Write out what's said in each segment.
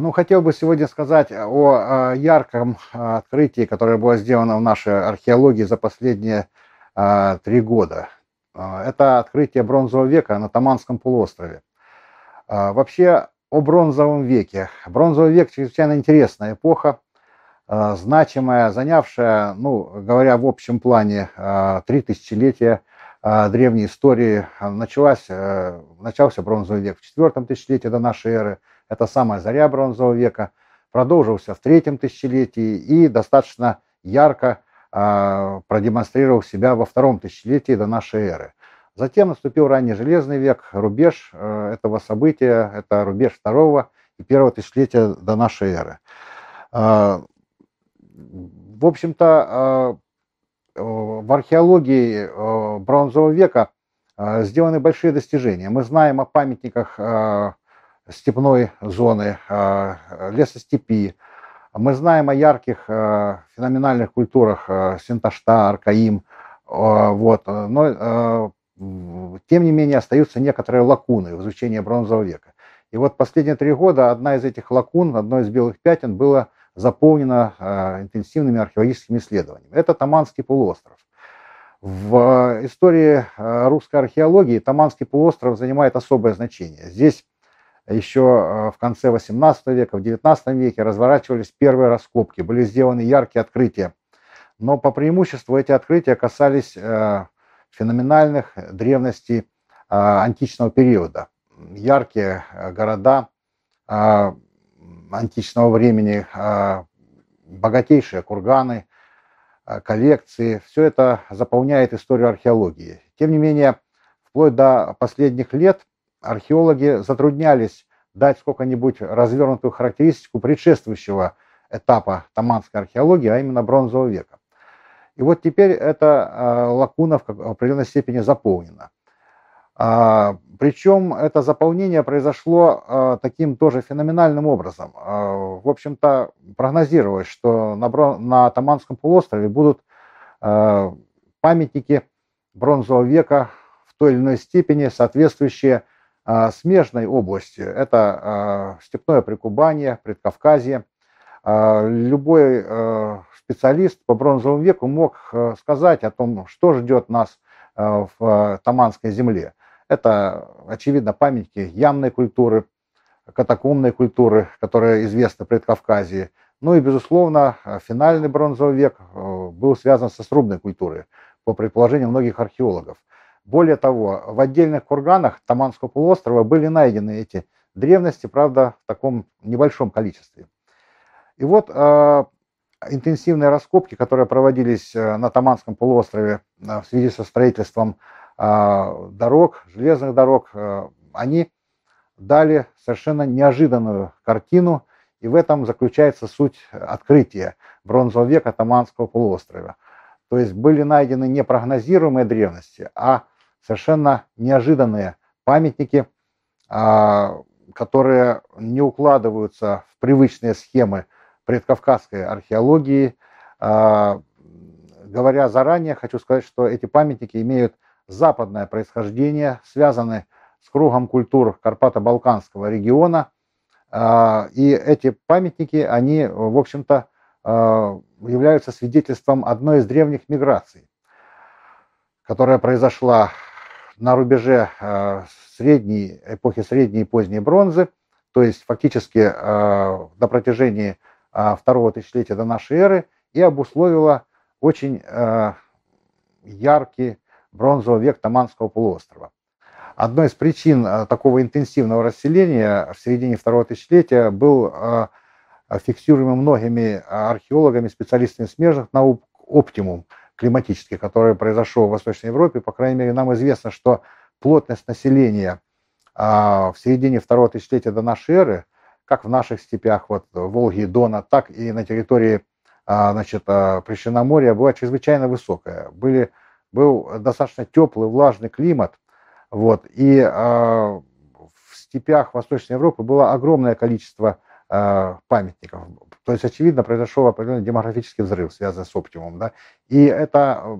Ну, хотел бы сегодня сказать о ярком открытии, которое было сделано в нашей археологии за последние три года. Это открытие бронзового века на Таманском полуострове. Вообще о бронзовом веке. Бронзовый век чрезвычайно интересная эпоха, значимая, занявшая, ну, говоря в общем плане, три тысячелетия древней истории. Началась, э, начался бронзовый век в четвертом тысячелетии до нашей эры – это самая заря бронзового века, продолжился в третьем тысячелетии и достаточно ярко э, продемонстрировал себя во втором тысячелетии до нашей эры. Затем наступил ранний железный век, рубеж э, этого события, это рубеж второго и первого тысячелетия до нашей эры. В общем-то, в археологии э, бронзового века э, сделаны большие достижения. Мы знаем о памятниках степной зоны, лесостепи. Мы знаем о ярких феноменальных культурах Синташта, Аркаим, вот, но тем не менее остаются некоторые лакуны в изучении бронзового века. И вот последние три года одна из этих лакун, одно из белых пятен было заполнено интенсивными археологическими исследованиями. Это Таманский полуостров. В истории русской археологии Таманский полуостров занимает особое значение. Здесь еще э, в конце XVIII века, в XIX веке разворачивались первые раскопки, были сделаны яркие открытия. Но по преимуществу эти открытия касались э, феноменальных древностей э, античного периода. Яркие города античного времени, богатейшие курганы, коллекции. Все это заполняет историю археологии. Тем не менее, вплоть до последних лет археологи затруднялись дать сколько-нибудь развернутую характеристику предшествующего этапа таманской археологии, а именно бронзового века. И вот теперь эта э, лакуна в определенной степени заполнена. А, причем это заполнение произошло э, таким тоже феноменальным образом. А, в общем-то, прогнозировалось, что на, на Таманском полуострове будут памятники бронзового века в той или иной степени соответствующие а, смежной области. Это а, степное прикубание, предкавказье. А, любой специалист по бронзовому веку мог сказать о том, что ждет нас в Таманской земле. Это, очевидно, памятники ямной культуры, катакомной культуры, которая известна в Предкавказье. Ну и, безусловно, финальный бронзовый век был связан со срубной культурой, по предположению многих археологов. Более того, в отдельных курганах Таманского полуострова были найдены эти древности, правда, в таком небольшом количестве. И вот э, интенсивные раскопки, которые проводились э, на Таманском полуострове э, в связи со строительством э, дорог, железных дорог, э, они дали совершенно неожиданную картину, и в этом заключается суть открытия бронзового века Таманского полуострова. То есть были найдены не прогнозируемые древности, а совершенно неожиданные памятники, а, которые не укладываются в привычные схемы предкавказской археологии. А, говоря заранее, хочу сказать, что эти памятники имеют западное происхождение, связаны с кругом культур Карпато-Балканского региона. А, и эти памятники, они, в общем-то, являются свидетельством одной из древних миграций, которая произошла на рубеже э, средней, эпохи средней и поздней бронзы, то есть фактически на протяжении второго тысячелетия до нашей эры, и обусловила очень яркий бронзовый век Таманского полуострова. Одной из причин такого интенсивного расселения в середине второго тысячелетия был фиксируемый многими археологами, специалистами смежных наук оптимум – климатический, который произошел в Восточной Европе, по крайней мере, нам известно, что плотность населения а, в середине второго тысячелетия до нашей эры, как в наших степях, вот Волги и Дона, так и на территории значит, Причерноморья была чрезвычайно высокая. Были, был достаточно теплый, влажный климат, вот, и в степях Восточной Европы было огромное количество памятников. То есть, очевидно, произошел определенный демографический взрыв, связанный с оптимумом. Да? И это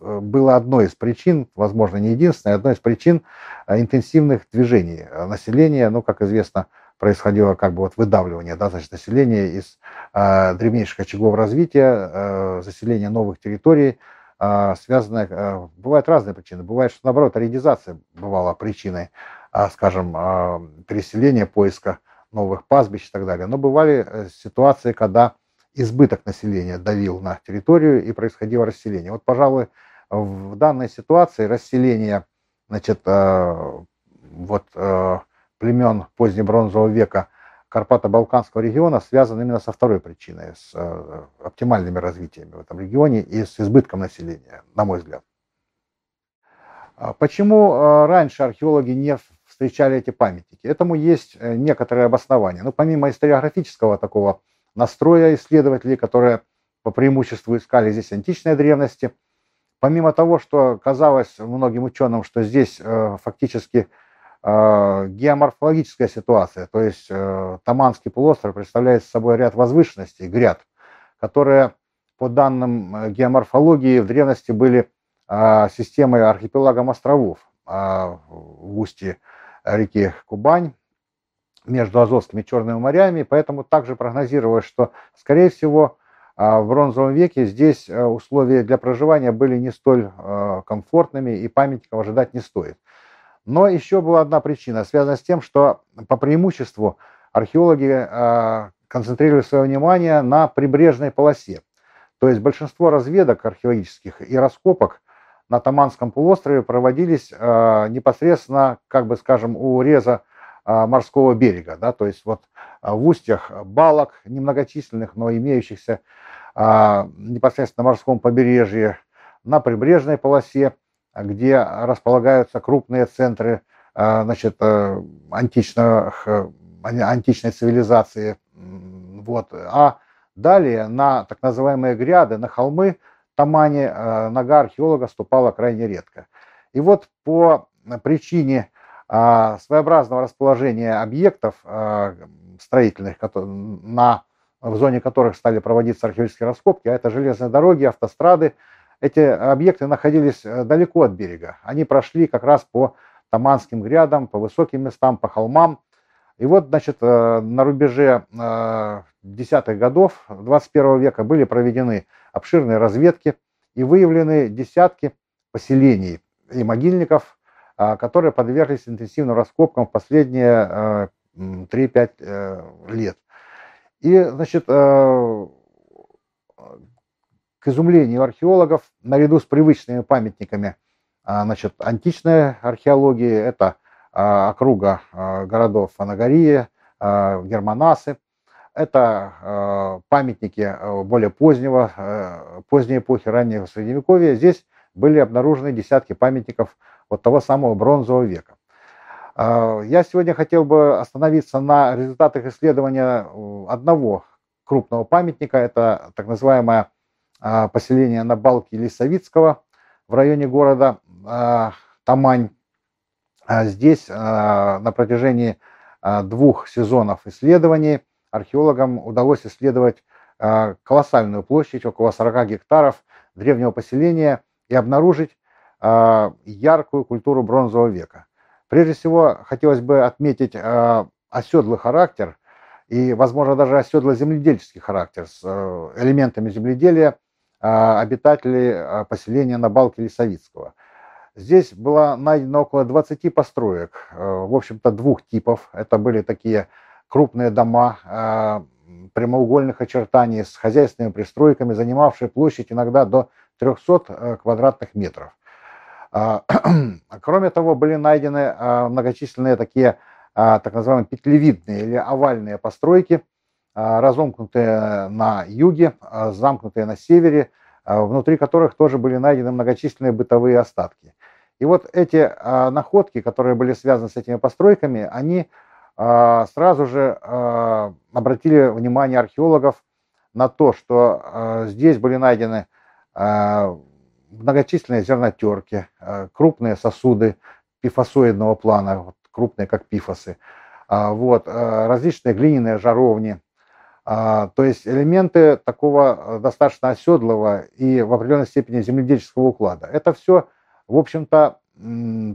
э, было одной из причин, возможно, не единственной, одной из причин э, интенсивных движений населения. Ну, как известно, происходило как бы вот выдавливание да, значит, населения из э, древнейших очагов развития, э, заселения новых территорий, связанных, э, бывают разные причины. Бывает, что наоборот, аридизация бывала причиной, э, скажем, э, переселения, поиска новых пастбищ и так далее. Но бывали э, ситуации, когда избыток населения давил на территорию и происходило расселение. Вот, пожалуй, в данной ситуации расселение значит, вот, племен позднебронзового века Карпато-Балканского региона связан именно со второй причиной, с э, оптимальными развитиями в этом регионе и с избытком населения, на мой взгляд. А почему э, раньше археологи не встречали эти памятники? Этому есть э, некоторые обоснования. Ну, помимо историографического такого настроя исследователей, которые по преимуществу искали здесь античной древности, помимо того, что казалось многим ученым, что здесь фактически геоморфологическая ситуация, то есть э, Таманский полуостров представляет собой ряд возвышенностей, гряд, которые по данным э, геоморфологии в древности были системой архипелагом островов в устье реки Кубань между Азовскими и Черными морями, поэтому также прогнозировалось, что, скорее всего, в бронзовом веке здесь условия для проживания были не столь комфортными и памятников ожидать не стоит. Но еще была одна причина, связанная с тем, что по преимуществу археологи э, концентрировали свое внимание на прибрежной полосе. То есть большинство разведок археологических и раскопок на Таманском полуострове проводились э, непосредственно, как бы скажем, у реза э, морского берега. Да? То есть вот в устьях балок немногочисленных, но имеющихся непосредственно на морском побережье, на прибрежной полосе – где располагаются крупные центры а, значит, э, античных, э, античной цивилизации. Вот. А далее на так называемые гряды, на холмы Тамани э, нога археолога ступала крайне редко. И вот по причине а, своеобразного расположения объектов строительных, на, в зоне которых стали проводиться археологические раскопки, а это железные дороги, автострады, эти объекты находились э, далеко от берега. Они прошли как раз по Таманским грядам, по высоким местам, по холмам. И вот, значит, э, на рубеже э, десятых годов 21 века были проведены обширные разведки и выявлены десятки поселений и могильников, которые подверглись интенсивным раскопкам в последние 3-5 лет. И, значит, к изумлению археологов, наряду с привычными памятниками а, значит, античной археологии, это а, округа а, городов Анагория, Германасы, это памятники более позднего, поздней эпохи, раннего Средневековья. Здесь были обнаружены десятки памятников вот того самого бронзового века. Я сегодня хотел бы остановиться на результатах исследования одного крупного памятника. Это так называемая а, поселение на балке Лисовицкого в районе города а, Тамань. А здесь на протяжении двух сезонов исследований археологам удалось исследовать колоссальную площадь, около 40 гектаров древнего поселения и обнаружить яркую культуру бронзового века. Прежде всего, хотелось бы отметить оседлый характер и, возможно, даже оседло-земледельческий характер с э, элементами земледелия а, обитателей а, поселения на балке Лисовицкого. Здесь было найдено около 20 построек, э, в общем-то, двух типов. Это были такие крупные дома а, прямоугольных очертаний с хозяйственными пристройками, занимавшие площадь иногда до 300 э, квадратных метров. Кроме того, были найдены многочисленные такие так называемые петлевидные или овальные постройки – разомкнутые на юге, а, замкнутые на севере, а, внутри которых тоже были найдены многочисленные бытовые остатки. И вот эти находки, которые были связаны с этими постройками, они сразу же обратили внимание археологов на то, что здесь были найдены многочисленные зернотерки, крупные сосуды пифосоидного плана, крупные как пифосы, вот, различные глиняные жаровни, а, то есть элементы такого э, достаточно оседлого и в определенной степени земледельческого уклада. Это все, в общем-то,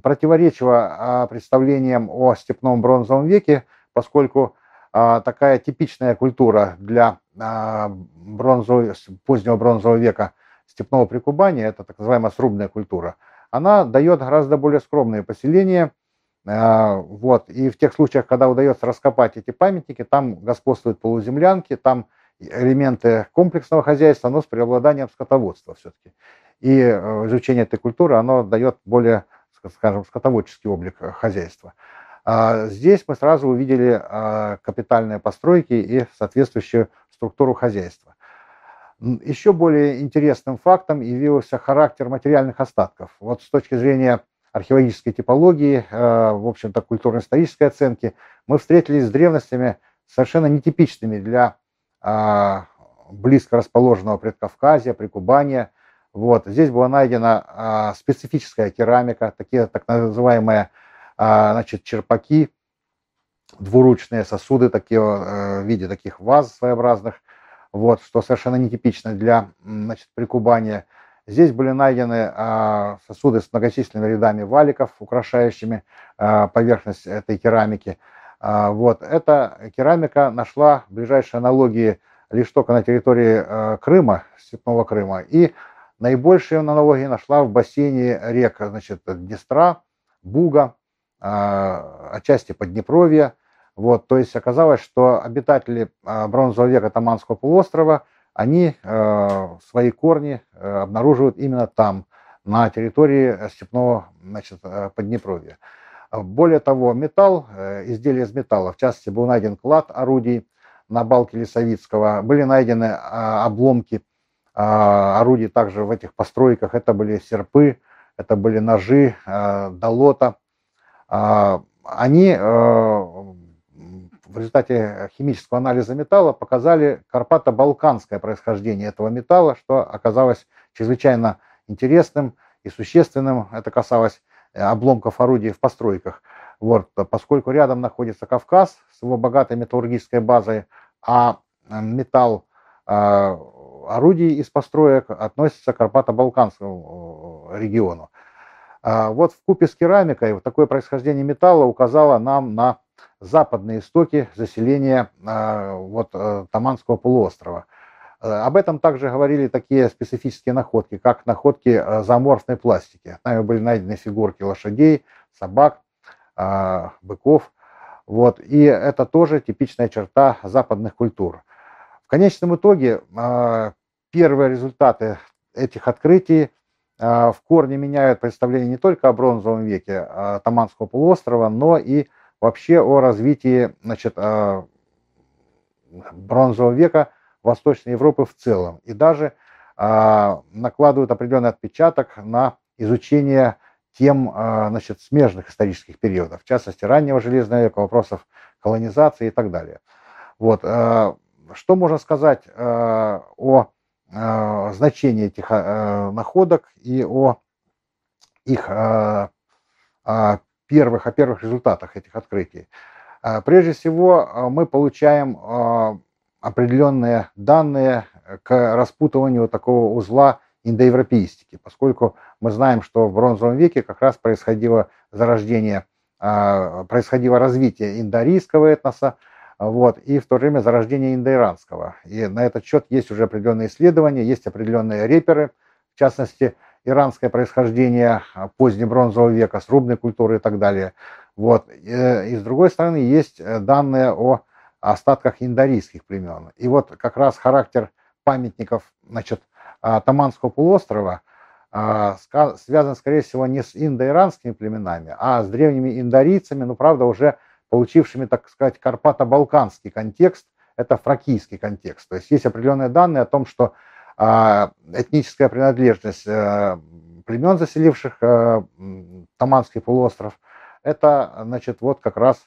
противоречиво представлениям о степном бронзовом веке, поскольку а, такая типичная культура для а, бронзового, позднего бронзового века степного прикубания, это так называемая срубная культура, она дает гораздо более скромные поселения. А, вот. И в тех случаях, когда удается раскопать эти памятники, там господствуют полуземлянки, там элементы комплексного хозяйства, но с преобладанием скотоводства все-таки. И э, изучение этой культуры, оно дает более, скажем, скотоводческий облик э, хозяйства. А здесь мы сразу увидели а, капитальные постройки и соответствующую структуру хозяйства. Еще более интересным фактом явился характер материальных остатков. Вот с точки зрения археологической типологии, а, в общем-то, культурно-исторической оценки, мы встретились с древностями совершенно нетипичными для близко расположенного предкавказья, прикубания. Вот. Здесь была найдена специфическая керамика, такие так называемые а, значит, черпаки, двуручные сосуды такие, э, в виде таких ваз своеобразных, вот, что совершенно нетипично для значит, прикубания. Здесь были найдены а, сосуды с многочисленными рядами валиков, украшающими а, поверхность этой керамики. Вот. Эта керамика нашла ближайшие аналогии лишь только на территории Крыма, Степного Крыма, и наибольшие аналогии нашла в бассейне рек значит, Днестра, Буга, а, отчасти Поднепровья. Вот, то есть оказалось, что обитатели а, бронзового века Таманского полуострова, они а, свои корни обнаруживают именно там, на территории степного значит, Поднепровья. Более того, металл, э, изделия из металла, в частности, был найден клад орудий на балке Лисовицкого, были найдены обломки орудий также в этих постройках, это были серпы, это были ножи, долота, а, они э, в результате химического анализа металла показали карпато-балканское происхождение этого металла, что оказалось чрезвычайно интересным и существенным. Это касалось э, обломков орудий в постройках. Вот, поскольку рядом находится Кавказ с его богатой металлургической базой, а э, металл орудий из построек относится к Карпато-Балканскому региону. А вот в купе с керамикой вот такое происхождение металла указало нам на западные истоки заселения а, вот, э, Таманского полуострова. Э, об этом также говорили такие специфические находки, как находки э, зооморфной пластики. Нами были найдены фигурки лошадей, собак, а, быков. Вот. И это тоже типичная черта западных культур. В конечном итоге первые результаты этих открытий а, в корне меняют представление не только о бронзовом веке а, Таманского полуострова, но и вообще о развитии значит, а, бронзового века Восточной Европы в целом. И даже накладывают определенный отпечаток на изучение тем значит, смежных исторических периодов, в частности, раннего Железного века, вопросов колонизации и так далее. Вот. Что можно сказать о значение этих находок и о их первых, о первых результатах этих открытий. Э, прежде всего, э, мы получаем э, определенные данные к распутыванию такого узла индоевропеистики, поскольку мы знаем, что в бронзовом веке как раз происходило зарождение, происходило развитие индоарийского этноса, вот, и в то время зарождение индоиранского. И на этот счет есть уже определенные исследования, есть определенные реперы, в частности, иранское происхождение а, позднебронзового века, срубной культуры и так далее. Вот. Э, и с другой стороны, есть э, данные о остатках индорийских племен. И вот как раз характер памятников значит, а, Таманского полуострова а, связан, скорее всего, не с индоиранскими племенами, а с древними индорийцами, но, правда, уже получившими, так сказать, карпато-балканский контекст, это фракийский контекст. То есть есть определенные данные о том, что этническая принадлежность а, племен, заселивших а, Таманский полуостров, это, значит, вот как раз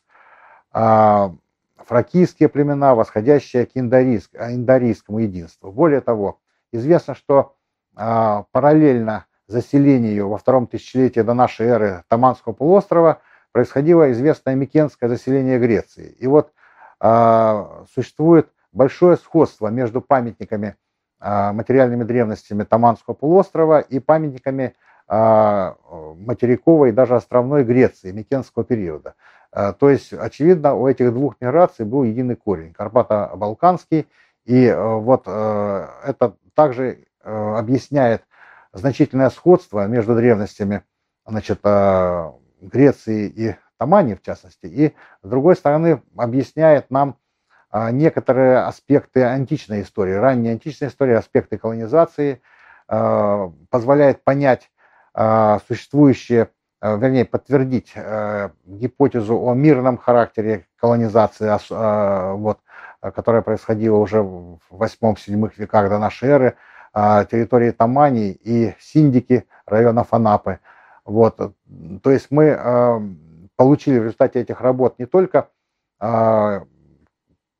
а, фракийские племена, восходящие к индорийск, индорийскому единству. Более того, известно, что а, параллельно заселению во втором тысячелетии до нашей эры Таманского полуострова – происходило известное Микенское заселение Греции. И вот а, существует большое сходство между памятниками, а, материальными древностями Таманского полуострова и памятниками а, материковой и даже островной Греции Микенского периода. То есть, очевидно, у этих двух миграций был единый корень, Карпато-Балканский, и вот это также объясняет значительное сходство между древностями значит, Греции и Тамани, в частности, и, с другой стороны, объясняет нам а, некоторые аспекты античной истории, ранней античной истории, аспекты колонизации, а, позволяет понять а, существующие, вернее, подтвердить гипотезу о мирном характере колонизации, вот, которая происходила уже в 8-7 веках до нашей эры, территории Тамани и Синдики района Фанапы. Вот. То есть мы получили в результате этих работ не только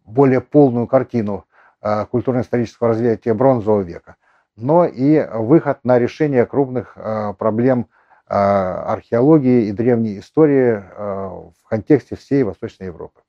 более полную картину э, культурно-исторического развития бронзового века, но и выход на решение крупных э, проблем э, археологии и древней истории в контексте всей Восточной Европы.